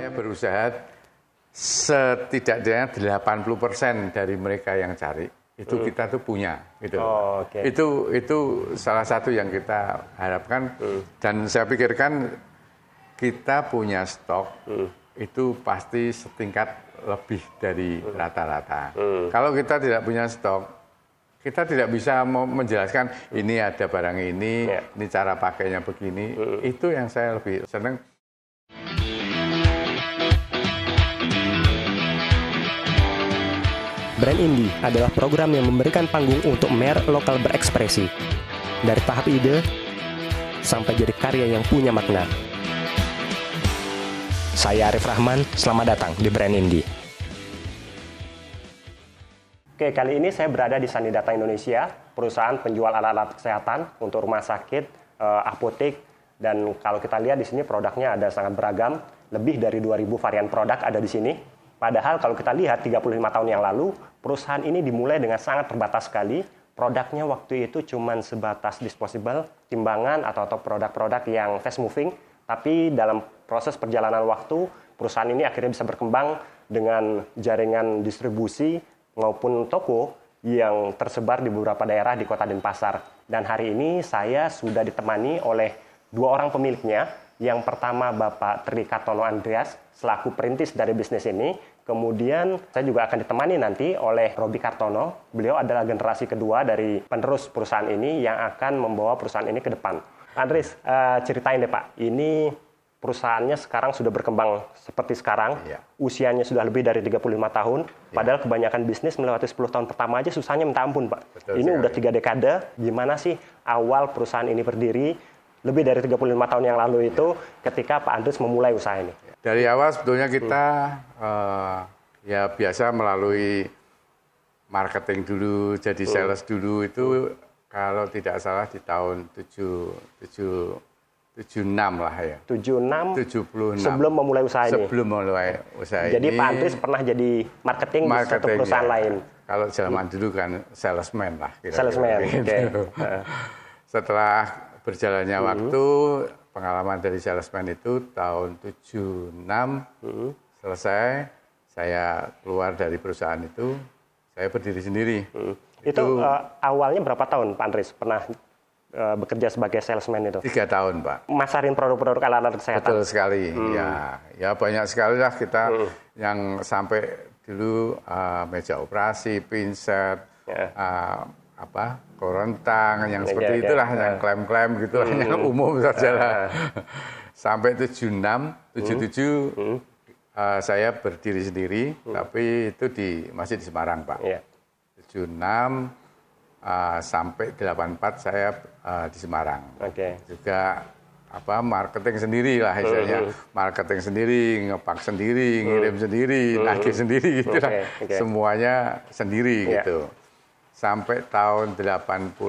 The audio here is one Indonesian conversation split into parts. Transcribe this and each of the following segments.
Saya berusaha setidaknya 80% dari mereka yang cari itu hmm. kita tuh punya gitu. Oh, okay. Itu itu salah satu yang kita harapkan hmm. dan saya pikirkan kita punya stok hmm. itu pasti setingkat lebih dari rata-rata. Hmm. Kalau kita tidak punya stok, kita tidak bisa menjelaskan ini ada barang ini, yeah. ini cara pakainya begini. Hmm. Itu yang saya lebih senang. Brand Indie adalah program yang memberikan panggung untuk merek lokal berekspresi. Dari tahap ide sampai jadi karya yang punya makna. Saya Arif Rahman, selamat datang di Brand Indie. Oke, kali ini saya berada di Sanidata Indonesia, perusahaan penjual alat-alat kesehatan untuk rumah sakit, eh, apotek, dan kalau kita lihat di sini produknya ada sangat beragam, lebih dari 2000 varian produk ada di sini. Padahal kalau kita lihat 35 tahun yang lalu, perusahaan ini dimulai dengan sangat terbatas sekali. Produknya waktu itu cuma sebatas disposable, timbangan atau, produk-produk yang fast moving. Tapi dalam proses perjalanan waktu, perusahaan ini akhirnya bisa berkembang dengan jaringan distribusi maupun toko yang tersebar di beberapa daerah di kota Denpasar. Dan hari ini saya sudah ditemani oleh dua orang pemiliknya. Yang pertama Bapak Tri Katono Andreas, selaku perintis dari bisnis ini. Kemudian saya juga akan ditemani nanti oleh Robi Kartono. Beliau adalah generasi kedua dari penerus perusahaan ini yang akan membawa perusahaan ini ke depan. Andres, uh, ceritain deh Pak, ini perusahaannya sekarang sudah berkembang seperti sekarang, ya. usianya sudah lebih dari 35 tahun, ya. padahal kebanyakan bisnis melewati 10 tahun pertama aja susahnya minta ampun Pak. Betul ini sekali. udah tiga dekade, gimana sih awal perusahaan ini berdiri, lebih dari 35 tahun yang lalu itu ketika Pak Andres memulai usaha ini? Dari awal sebetulnya kita hmm. uh, ya biasa melalui marketing dulu, jadi hmm. sales dulu itu kalau tidak salah di tahun 7 7 76 lah ya. 76 76 sebelum memulai usaha ini. Sebelum memulai usaha jadi ini. Jadi Pak Andres pernah jadi marketing, marketing di satu perusahaan ya. lain. Kalau zaman dulu kan salesman lah. Kira -kira salesman, gitu. oke. Okay. Setelah berjalannya hmm. waktu pengalaman dari salesman itu tahun 76 hmm. selesai saya keluar dari perusahaan itu saya berdiri sendiri. Hmm. Itu, itu uh, awalnya berapa tahun Pak Andres pernah uh, bekerja sebagai salesman itu? Tiga tahun Pak. Masarin produk-produk alat-alat kesehatan. Betul sekali. Hmm. Ya, ya banyak sekali lah kita hmm. yang sampai dulu uh, meja operasi, pinset, yeah. Ya. uh, apa korentang yang iya, seperti ya, itulah ya. yang klaim-klaim gitu hmm. yang umum saja lah. Sampai 76, 77 hmm. uh, saya berdiri sendiri, hmm. tapi itu di masih di Semarang pak. Ya. 76 uh, sampai 84 saya uh, di Semarang. Okay. Juga apa marketing sendiri lah istilahnya uh, marketing sendiri ngepak sendiri ngirim sendiri uh, nagih sendiri gitu okay, lah okay. semuanya sendiri yeah. gitu sampai tahun 84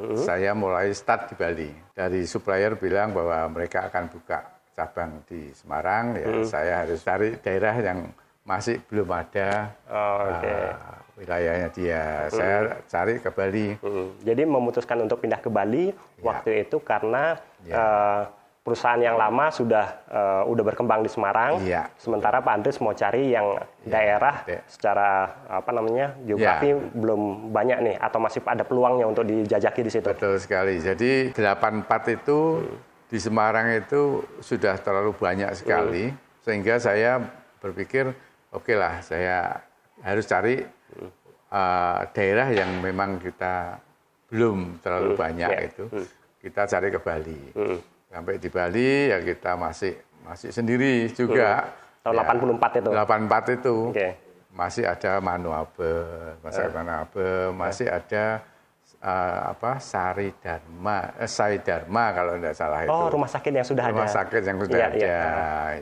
hmm. saya mulai start di Bali. Dari supplier bilang bahwa mereka akan buka cabang di Semarang, ya hmm. saya harus cari daerah yang masih belum ada oh, okay. uh, wilayahnya dia. Hmm. Saya cari ke Bali. Hmm. Jadi memutuskan untuk pindah ke Bali ya. waktu itu karena ya. uh, perusahaan yang lama sudah uh, udah berkembang di Semarang, iya. sementara Pak Andres mau cari yang iya. daerah iya. secara apa namanya geografi iya. belum banyak nih atau masih ada peluangnya untuk dijajaki di situ. Betul sekali. Jadi 84 itu hmm. di Semarang itu sudah terlalu banyak sekali hmm. sehingga saya berpikir oke okay lah saya harus cari uh, daerah yang memang kita belum terlalu hmm. banyak yeah. itu. Hmm. Kita cari ke Bali. Hmm Sampai di Bali ya kita masih masih sendiri juga. Hmm. Tahun ya, 84 itu. 84 itu. Okay. Masih ada Manuabe, masih uh. Manuabe, masih ada uh, apa Sari Dharma, eh, Sai Dharma kalau tidak salah itu. Oh, rumah sakit yang sudah rumah ada. Rumah sakit yang sudah iya, ada. Iya.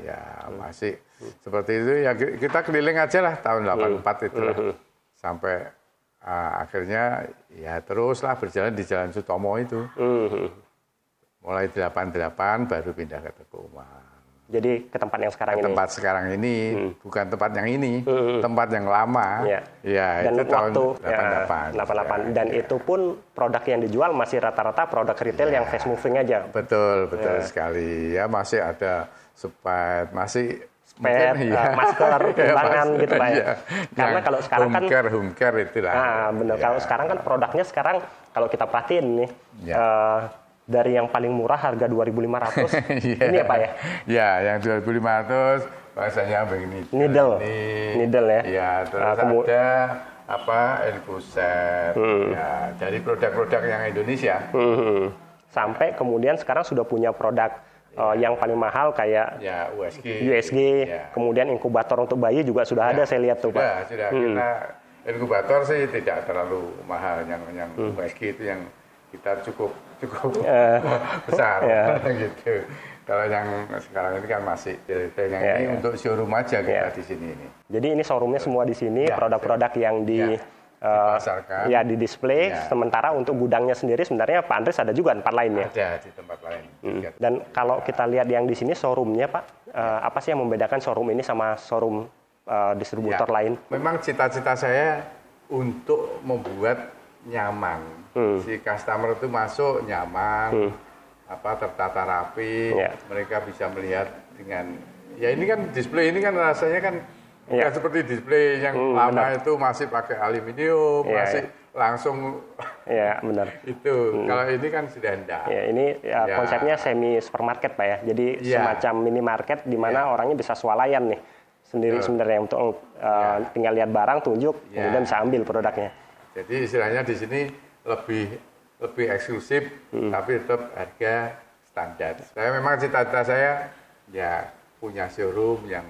Ya, hmm. masih hmm. seperti itu ya kita keliling aja lah tahun 84 hmm. itu lah. Hmm. Sampai uh, akhirnya ya teruslah berjalan di Jalan Sutomo itu. Hmm mulai 88 baru pindah ke Teguh. Jadi ke tempat yang sekarang ke ini. tempat sekarang ini, bukan tempat yang ini, tempat yang lama. Ya. Ya, Dan itu tahun waktu 88. ya, 88. Dan itu pun produk yang dijual masih rata-rata produk retail yang fast moving aja. Betul, betul sekali. Ya masih ada sepet, masih Pet, mungkin, eh, masker, timbangan masker, gitu Pak ya. iya. Karena Yang kalau sekarang kan care, home care itulah. Nah, benar. Ya. Kalau sekarang kan produknya sekarang kalau kita perhatiin nih Ya. eh, dari yang paling murah harga 2.500 Iya. ini ya Pak ya. Ya, yang 2500 bahasanya begini. Needle. Ini, Needle ya. Ya, terus Ah, kemu- ada apa infuser. Hmm. Ya, dari produk-produk yang Indonesia. Mhm. Sampai kemudian sekarang sudah punya produk eh, yang paling mahal kayak Ya, USG. USG, Ya. kemudian inkubator untuk bayi juga sudah ada saya lihat tuh Pak. Sudah, sudah. Kita inkubator sih tidak terlalu mahal yang yang Hmm. USG itu yang kita cukup cukup Eh, besar ya. gitu. Kalau yang sekarang ini kan masih yang Ya, ini ya. untuk showroom aja kita Ya. di sini ini. Jadi ini showroomnya semua di sini, Ya, produk-produk yang di Ya, eh, dipasarkan. ya di display. Ya. Sementara untuk gudangnya sendiri sebenarnya Pak Andres ada juga tempat lainnya. Ada di tempat lain. Hmm. Ya. Dan kalau kita lihat yang di sini showroomnya Pak, eh, apa sih yang membedakan showroom ini sama showroom eh, distributor Ya. lain? Memang cita-cita saya untuk membuat nyaman. Hmm. Si customer itu masuk nyaman, apa tertata rapi, Ya. mereka bisa melihat dengan ya ini kan display ini kan rasanya kan Ya. bukan seperti display yang Hmm, lama itu masih pakai aluminium, Ya, masih langsung Ya benar. itu. Kalau ini kan sudah enggak. Ya, ini ya, Ya. konsepnya semi supermarket Pak ya. Jadi Ya. semacam minimarket di mana orangnya bisa swalayan nih sendiri Betul. sebenarnya untuk eh, tinggal lihat barang, tunjuk, Ya. kemudian bisa ambil produknya. Jadi istilahnya di sini lebih lebih eksklusif, Hmm. tapi tetap harga standar. Saya memang cita-cita saya ya punya showroom yang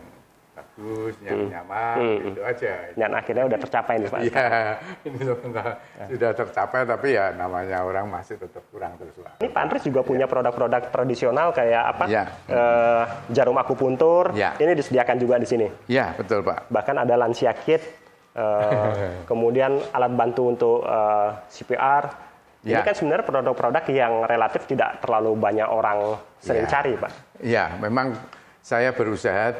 bagus, yang Hmm. nyaman, gitu aja. Dan akhirnya udah tercapai nih Pak. Iya, ini sebentar sudah tercapai, tapi ya namanya orang masih tetap kurang terus lah. Ini Pak Andres juga punya produk-produk tradisional kayak apa? Ya. Eh, jarum akupuntur. Ya. Ini disediakan juga di sini. Ya betul Pak. Bahkan ada lansia kit. Eh, kemudian alat bantu untuk eh, CPR. Ini Ya. kan sebenarnya produk-produk yang relatif tidak terlalu banyak orang sering Ya. cari, Pak. Ya, memang saya berusaha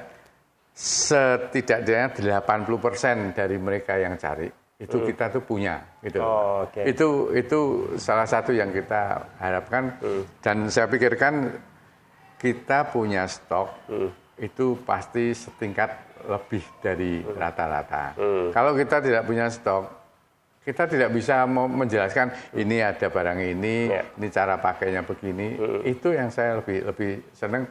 setidaknya 80% dari mereka yang cari itu kita tuh punya gitu. Hmm. Oh, oke. Itu itu salah satu yang kita harapkan Hmm. dan saya pikirkan kita punya stok Hmm. itu pasti setingkat lebih dari Hmm. rata-rata. Kalau kita tidak punya stok, kita tidak bisa menjelaskan ini ada barang ini, Ya. ini cara pakainya begini. Itu yang saya lebih lebih senang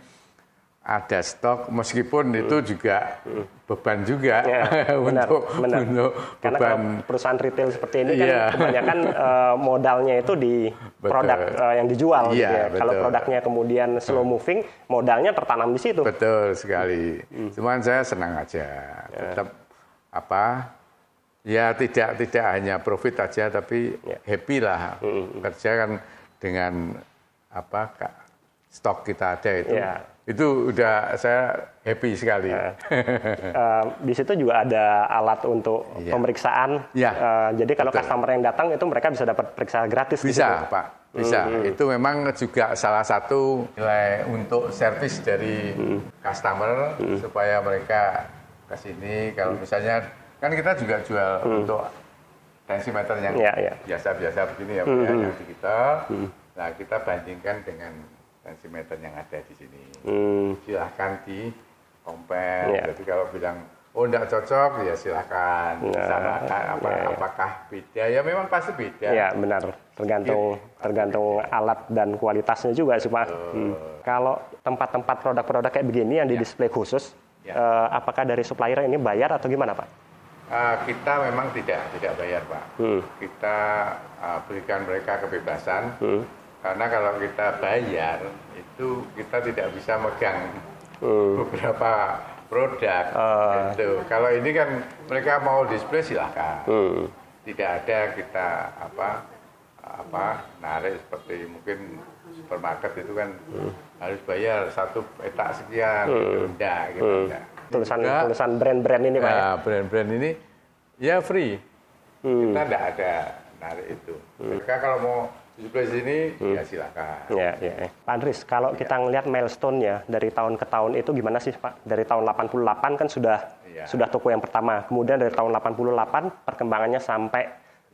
ada stok meskipun itu juga beban juga Ya, benar, untuk benar. untuk Karena beban perusahaan retail seperti ini kan Iya. kebanyakan eh, modalnya itu di Betul. produk eh, yang dijual. gitu Iya, ya. Kalau produknya kemudian slow moving, modalnya tertanam di situ. betul sekali. Hmm. Cuman saya senang aja Ya. tetap apa ya tidak tidak hanya profit aja tapi Ya. happy lah Hmm, kerja kan dengan apa stok kita ada itu Ya. Itu udah saya happy sekali. Eh, di situ juga ada alat untuk Iya. pemeriksaan. Iya, Eh, jadi kalau betul. customer yang datang itu mereka bisa dapat periksa gratis. di situ. Bisa, Pak. Bisa. Itu memang juga salah satu nilai untuk servis dari customer supaya mereka ke sini kalau misalnya kan kita juga jual untuk tensimeter yang Iya, iya. biasa-biasa begini ya, ya, yang digital. Nah, kita bandingkan dengan tensimeter yang ada di sini. Hmm, Silahkan di compare. Iya. Jadi kalau bilang oh enggak cocok ya silahkan Nah, samakan apa iya, iya. apakah beda ya memang pasti beda. Ya benar, tergantung tergantung alat dan kualitasnya juga sih Pak. Hmm. Kalau tempat-tempat produk-produk kayak begini yang di display khusus, Ya. eh, apakah dari supplier ini bayar atau gimana Pak? Ah, kita memang tidak tidak bayar pak. Hmm. Kita ah, berikan mereka kebebasan Hmm. Karena kalau kita bayar itu kita tidak bisa megang Hmm. beberapa produk. Ah. gitu. Kalau ini kan mereka mau display silahkan. Hmm. Tidak ada kita apa apa narik seperti mungkin supermarket itu kan Hmm. harus bayar satu petak sekian gitu. Enggak, gitu. enggak. Tulisan Juga- tulisan brand-brand ini Pak. ya? Nah, brand-brand ini ya free. Hmm. Kita tidak ada narik itu. Mereka kalau mau display sini hmm. ya silakan. Ya, ya, ya. Pak Andris, kalau ya. kita ngelihat milestone-nya dari tahun ke tahun itu gimana sih Pak? Dari tahun 88 kan sudah ya. sudah toko yang pertama. Kemudian dari tahun 88 perkembangannya sampai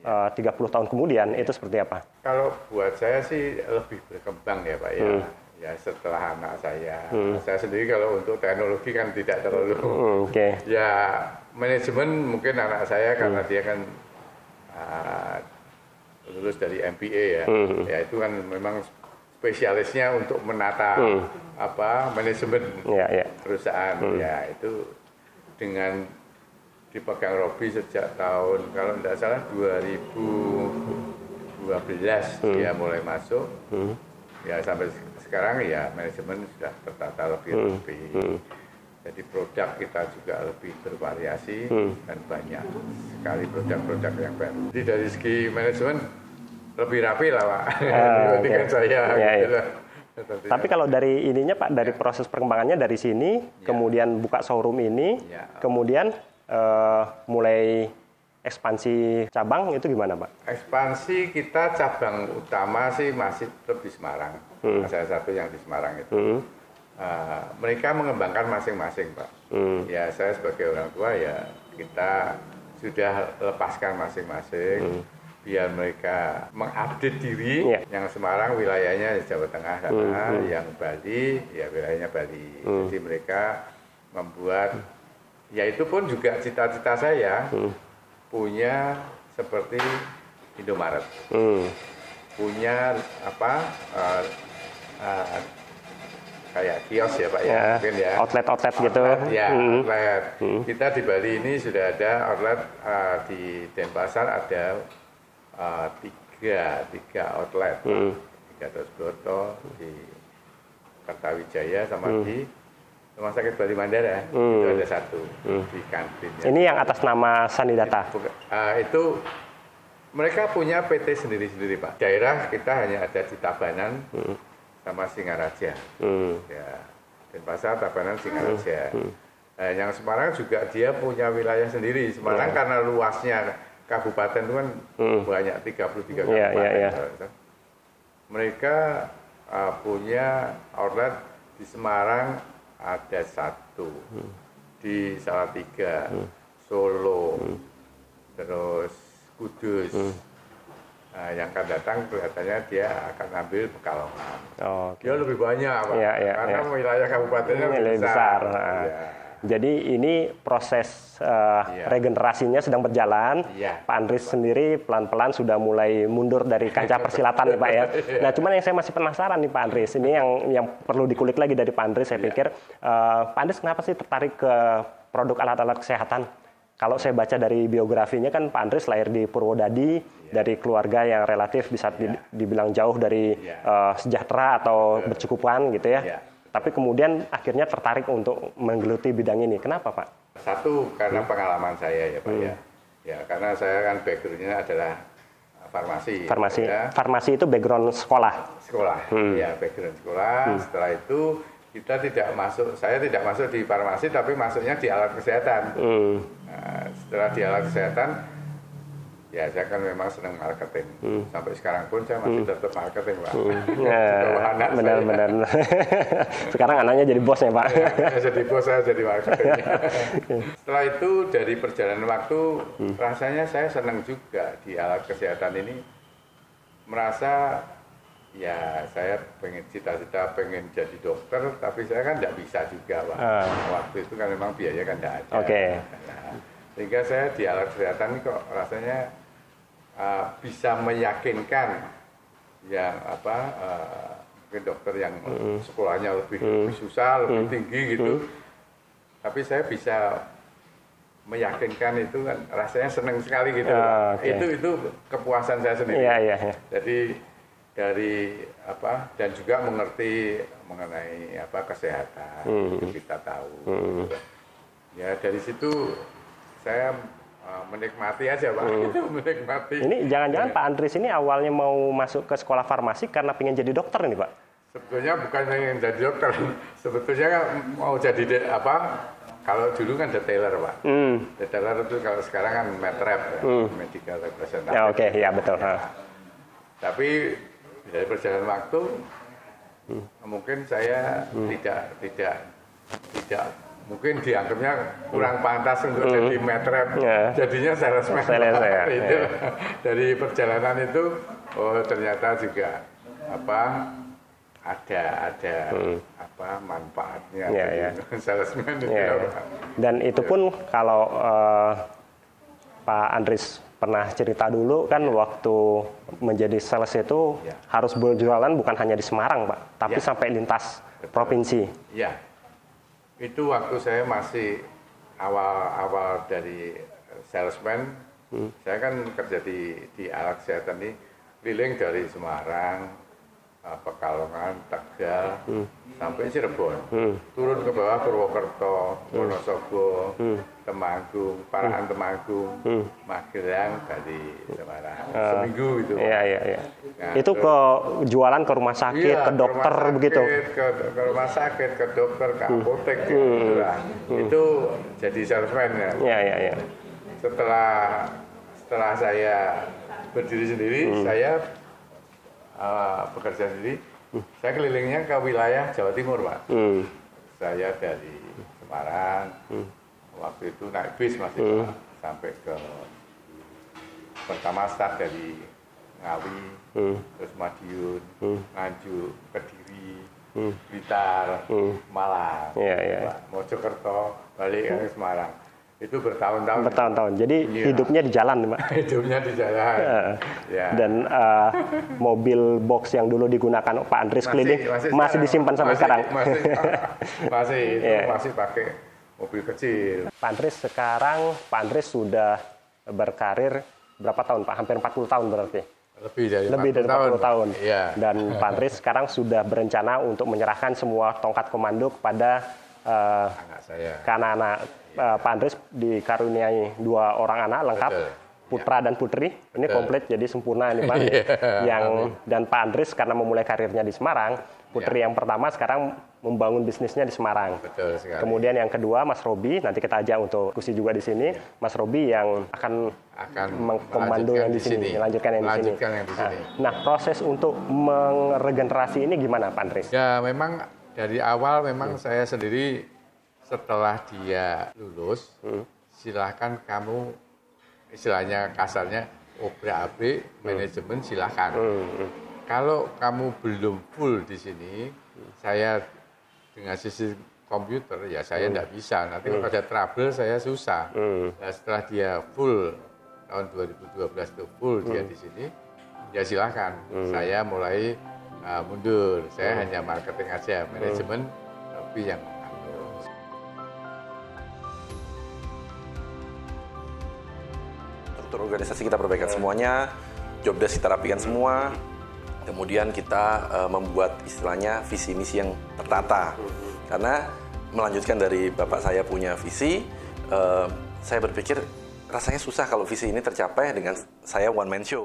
ya. uh, 30 tahun kemudian ya. itu seperti apa? Kalau buat saya sih lebih berkembang ya Pak ya. Hmm. Ya setelah anak saya, hmm. saya sendiri kalau untuk teknologi kan tidak terlalu. Hmm, Oke. Okay. Ya manajemen mungkin anak saya karena hmm. dia kan uh, lulus dari MBA ya, hmm. ya itu kan memang spesialisnya untuk menata hmm. apa manajemen ya, ya. perusahaan hmm. ya itu dengan dipegang Robi sejak tahun kalau tidak salah 2012 hmm. dia mulai masuk hmm. ya sampai sekarang ya manajemen sudah tertata lebih hmm. lebih hmm. Jadi produk kita juga lebih bervariasi hmm. dan banyak sekali produk-produk yang baru jadi dari segi manajemen lebih rapi lah pak uh, okay. saya ya, gitu. ya. Tapi kalau dari ininya Pak, dari ya. proses perkembangannya dari sini, ya. kemudian buka showroom ini, ya. kemudian uh, mulai ekspansi cabang itu gimana Pak? Ekspansi kita cabang utama sih masih di Semarang. Hmm. Salah satu yang di Semarang itu. Hmm. Uh, mereka mengembangkan masing-masing Pak. Hmm. Ya saya sebagai orang tua ya kita sudah lepaskan masing-masing. Hmm biar mereka mengupdate diri. Yeah. Yang Semarang wilayahnya Jawa Tengah sana, mm -hmm. yang Bali ya wilayahnya Bali. Mm. Jadi mereka membuat ya itu pun juga cita-cita saya mm. punya seperti Indomaret. Mm. Punya apa uh, uh, kayak kios ya Pak ya, ya mungkin ya. Outlet-outlet gitu. Ya, hmm. outlet. Hmm. Kita di Bali ini sudah ada outlet uh, di Denpasar ada uh, tiga tiga outlet hmm. tiga terus Broto di Kertawijaya sama hmm. di Rumah Sakit Bali Mandara hmm. itu ada satu hmm. di kantinnya. Ini yang atas nama Sanidata. Itu, uh, itu mereka punya PT sendiri-sendiri pak. Daerah kita hanya ada di Tabanan hmm. Sama Singaraja. Hmm. Ya, Denpasar, Tabanan, Singaraja. Hmm. Nah, yang Semarang juga dia punya wilayah sendiri. Semarang hmm. karena luasnya kabupaten itu kan hmm. banyak 33 iya, kabupaten. Yeah, yeah, yeah. Mereka uh, punya outlet di Semarang ada satu, hmm. di Salatiga, hmm. Solo, hmm. terus Kudus. Hmm. Nah, yang akan datang kelihatannya dia akan ambil Pekalongan. Oh, okay. Dia lebih banyak, Pak. Yeah, yeah, karena yeah. wilayah kabupatennya lebih besar. besar. Ya. Jadi ini proses uh, yeah. regenerasinya sedang berjalan. Yeah. Pak Andris sendiri pelan-pelan sudah mulai mundur dari kancah persilatan nih Pak ya. Iya. Nah cuman yang saya masih penasaran nih Pak Andris, ini yang yang perlu dikulik lagi dari Pak Andris saya yeah. pikir, uh, Pak Andris kenapa sih tertarik ke produk alat-alat kesehatan? Kalau saya baca dari biografinya kan Pak Andris lahir di Purwodadi yeah. dari keluarga yang relatif bisa yeah. dibilang jauh dari yeah. uh, sejahtera atau bercukupan gitu ya. Yeah tapi kemudian akhirnya tertarik untuk menggeluti bidang ini. Kenapa Pak? Satu karena hmm. pengalaman saya ya Pak ya. hmm. ya. Ya karena saya kan backgroundnya adalah farmasi. Farmasi. Ya. Farmasi itu background sekolah. Sekolah. Hmm. Ya background sekolah. Hmm. Setelah itu kita tidak masuk, saya tidak masuk di farmasi tapi masuknya di alat kesehatan. Hmm. Nah, setelah di alat kesehatan Ya, saya kan memang senang marketing. Hmm. Sampai sekarang pun saya masih hmm. tetap marketing, Pak. Hmm. Ya, benar-benar. sekarang anaknya jadi bos ya, Pak. Ya, jadi bos, saya jadi marketing. Setelah itu dari perjalanan waktu, hmm. rasanya saya senang juga di alat kesehatan ini. Merasa ya saya pengen cita-cita pengen jadi dokter, tapi saya kan tidak bisa juga, Pak. Uh. Waktu itu kan memang biaya kan tidak ada. Okay. Nah, sehingga saya di alat kesehatan ini kok rasanya uh, bisa meyakinkan yang apa uh, mungkin dokter yang mm. sekolahnya lebih, mm. lebih susah, lebih mm. tinggi gitu. Mm. Tapi saya bisa meyakinkan itu kan rasanya senang sekali gitu. Oh, okay. Itu itu kepuasan saya sendiri. Yeah, yeah, yeah. Jadi dari apa dan juga mengerti mengenai apa kesehatan mm. itu kita tahu. Mm. Ya dari situ saya Ah, menikmati aja pak hmm. itu menikmati ini jangan-jangan Pak Andris ini awalnya mau masuk ke sekolah farmasi karena pengen jadi dokter nih pak sebetulnya bukan pengen jadi dokter sebetulnya kan mau jadi apa kalau dulu kan detailer pak hmm. detailer itu kalau sekarang kan metrep ya, hmm. medical representative ya oke okay. ya betul ya. tapi dari perjalanan waktu hmm. mungkin saya hmm. tidak tidak tidak mungkin dianggapnya kurang pantas untuk hmm. jadi metrep yeah. jadinya salesman Sales, ya. itu yeah. dari perjalanan itu oh ternyata juga apa ada ada hmm. apa manfaatnya yeah, yeah. salesman itu yeah, yeah. dan itu pun kalau uh, Pak Andris pernah cerita dulu kan ya. waktu menjadi sales itu ya. harus berjualan bukan hanya di Semarang Pak, tapi ya. sampai lintas Betul. provinsi. Ya, itu waktu saya masih awal-awal dari salesman, hmm. saya kan kerja di di alat kesehatan ini keliling dari Semarang, Pekalongan, Tegal, hmm. sampai Cirebon, hmm. turun ke bawah Purwokerto, hmm. Wonosobo, hmm. Temanggung, Parahan hmm. Temanggung, hmm. Magelang dari Semarang, uh, seminggu itu. Iya iya iya. Nah, itu ke jualan ke rumah sakit, iya, ke dokter ke sakit, begitu. Ke, ke rumah sakit, ke dokter, ke hmm. apotek, hmm. gitu lah. Hmm. Itu jadi salesman ya. Iya iya iya. Setelah setelah saya berdiri sendiri, hmm. saya uh, bekerja sendiri, hmm. saya kelilingnya ke wilayah Jawa Timur, Pak. Hmm. Saya dari Semarang, hmm. waktu itu naik bis masih hmm. Pak, sampai ke pertama start dari Ngawi, hmm. terus Madiun, hmm. Nganjuk, Kediri, hmm. Blitar, hmm. Malang, yeah, yeah. Mojokerto, balik ke Semarang itu bertahun-tahun. Bertahun-tahun. Jadi ya. hidupnya di jalan, Pak. hidupnya di jalan. ya. Dan uh, mobil box yang dulu digunakan Pak Andris keliling masih, masih disimpan sampai masih, sekarang. Masih, masih itu yeah. masih pakai mobil kecil. Pak Andris sekarang Pak Andris sudah berkarir berapa tahun, Pak? Hampir 40 tahun berarti. Lebih dari Lebih 40 dari 40 tahun. tahun. Ya. Dan Pak Andris sekarang sudah berencana untuk menyerahkan semua tongkat komando kepada uh, anak saya. ke anak-anak uh, Pak Andres dikaruniai dua orang anak lengkap. Betul. Putra ya. dan putri, ini Betul. komplit jadi sempurna ini Pak. yeah. Yang dan Pak Andres karena memulai karirnya di Semarang, putri ya. yang pertama sekarang membangun bisnisnya di Semarang. Betul sekali. Kemudian yang kedua Mas Robi, nanti kita ajak untuk diskusi juga di sini. Ya. Mas Robi yang akan akan mengkomando yang di sini, melanjutkan yang di sini. Yang di sini. Nah, nah, proses untuk meregenerasi ini gimana Pak Andres? Ya, memang dari awal memang hmm. saya sendiri setelah dia lulus, hmm. silahkan kamu istilahnya kasarnya obra abrik hmm. manajemen silahkan. Hmm, hmm. Kalau kamu belum full di sini, hmm. saya dengan sisi komputer ya saya tidak hmm. bisa. Nanti hmm. kalau ada trouble saya susah. Hmm. Nah, setelah dia full tahun 2012 itu full hmm. dia di sini, ya silahkan. Hmm. Saya mulai uh, mundur. Saya hmm. hanya marketing aja, manajemen hmm. tapi yang struktur organisasi kita perbaikan semuanya, job desk kita rapikan semua, kemudian kita uh, membuat istilahnya visi misi yang tertata. Karena melanjutkan dari bapak saya punya visi, uh, saya berpikir rasanya susah kalau visi ini tercapai dengan saya one man show.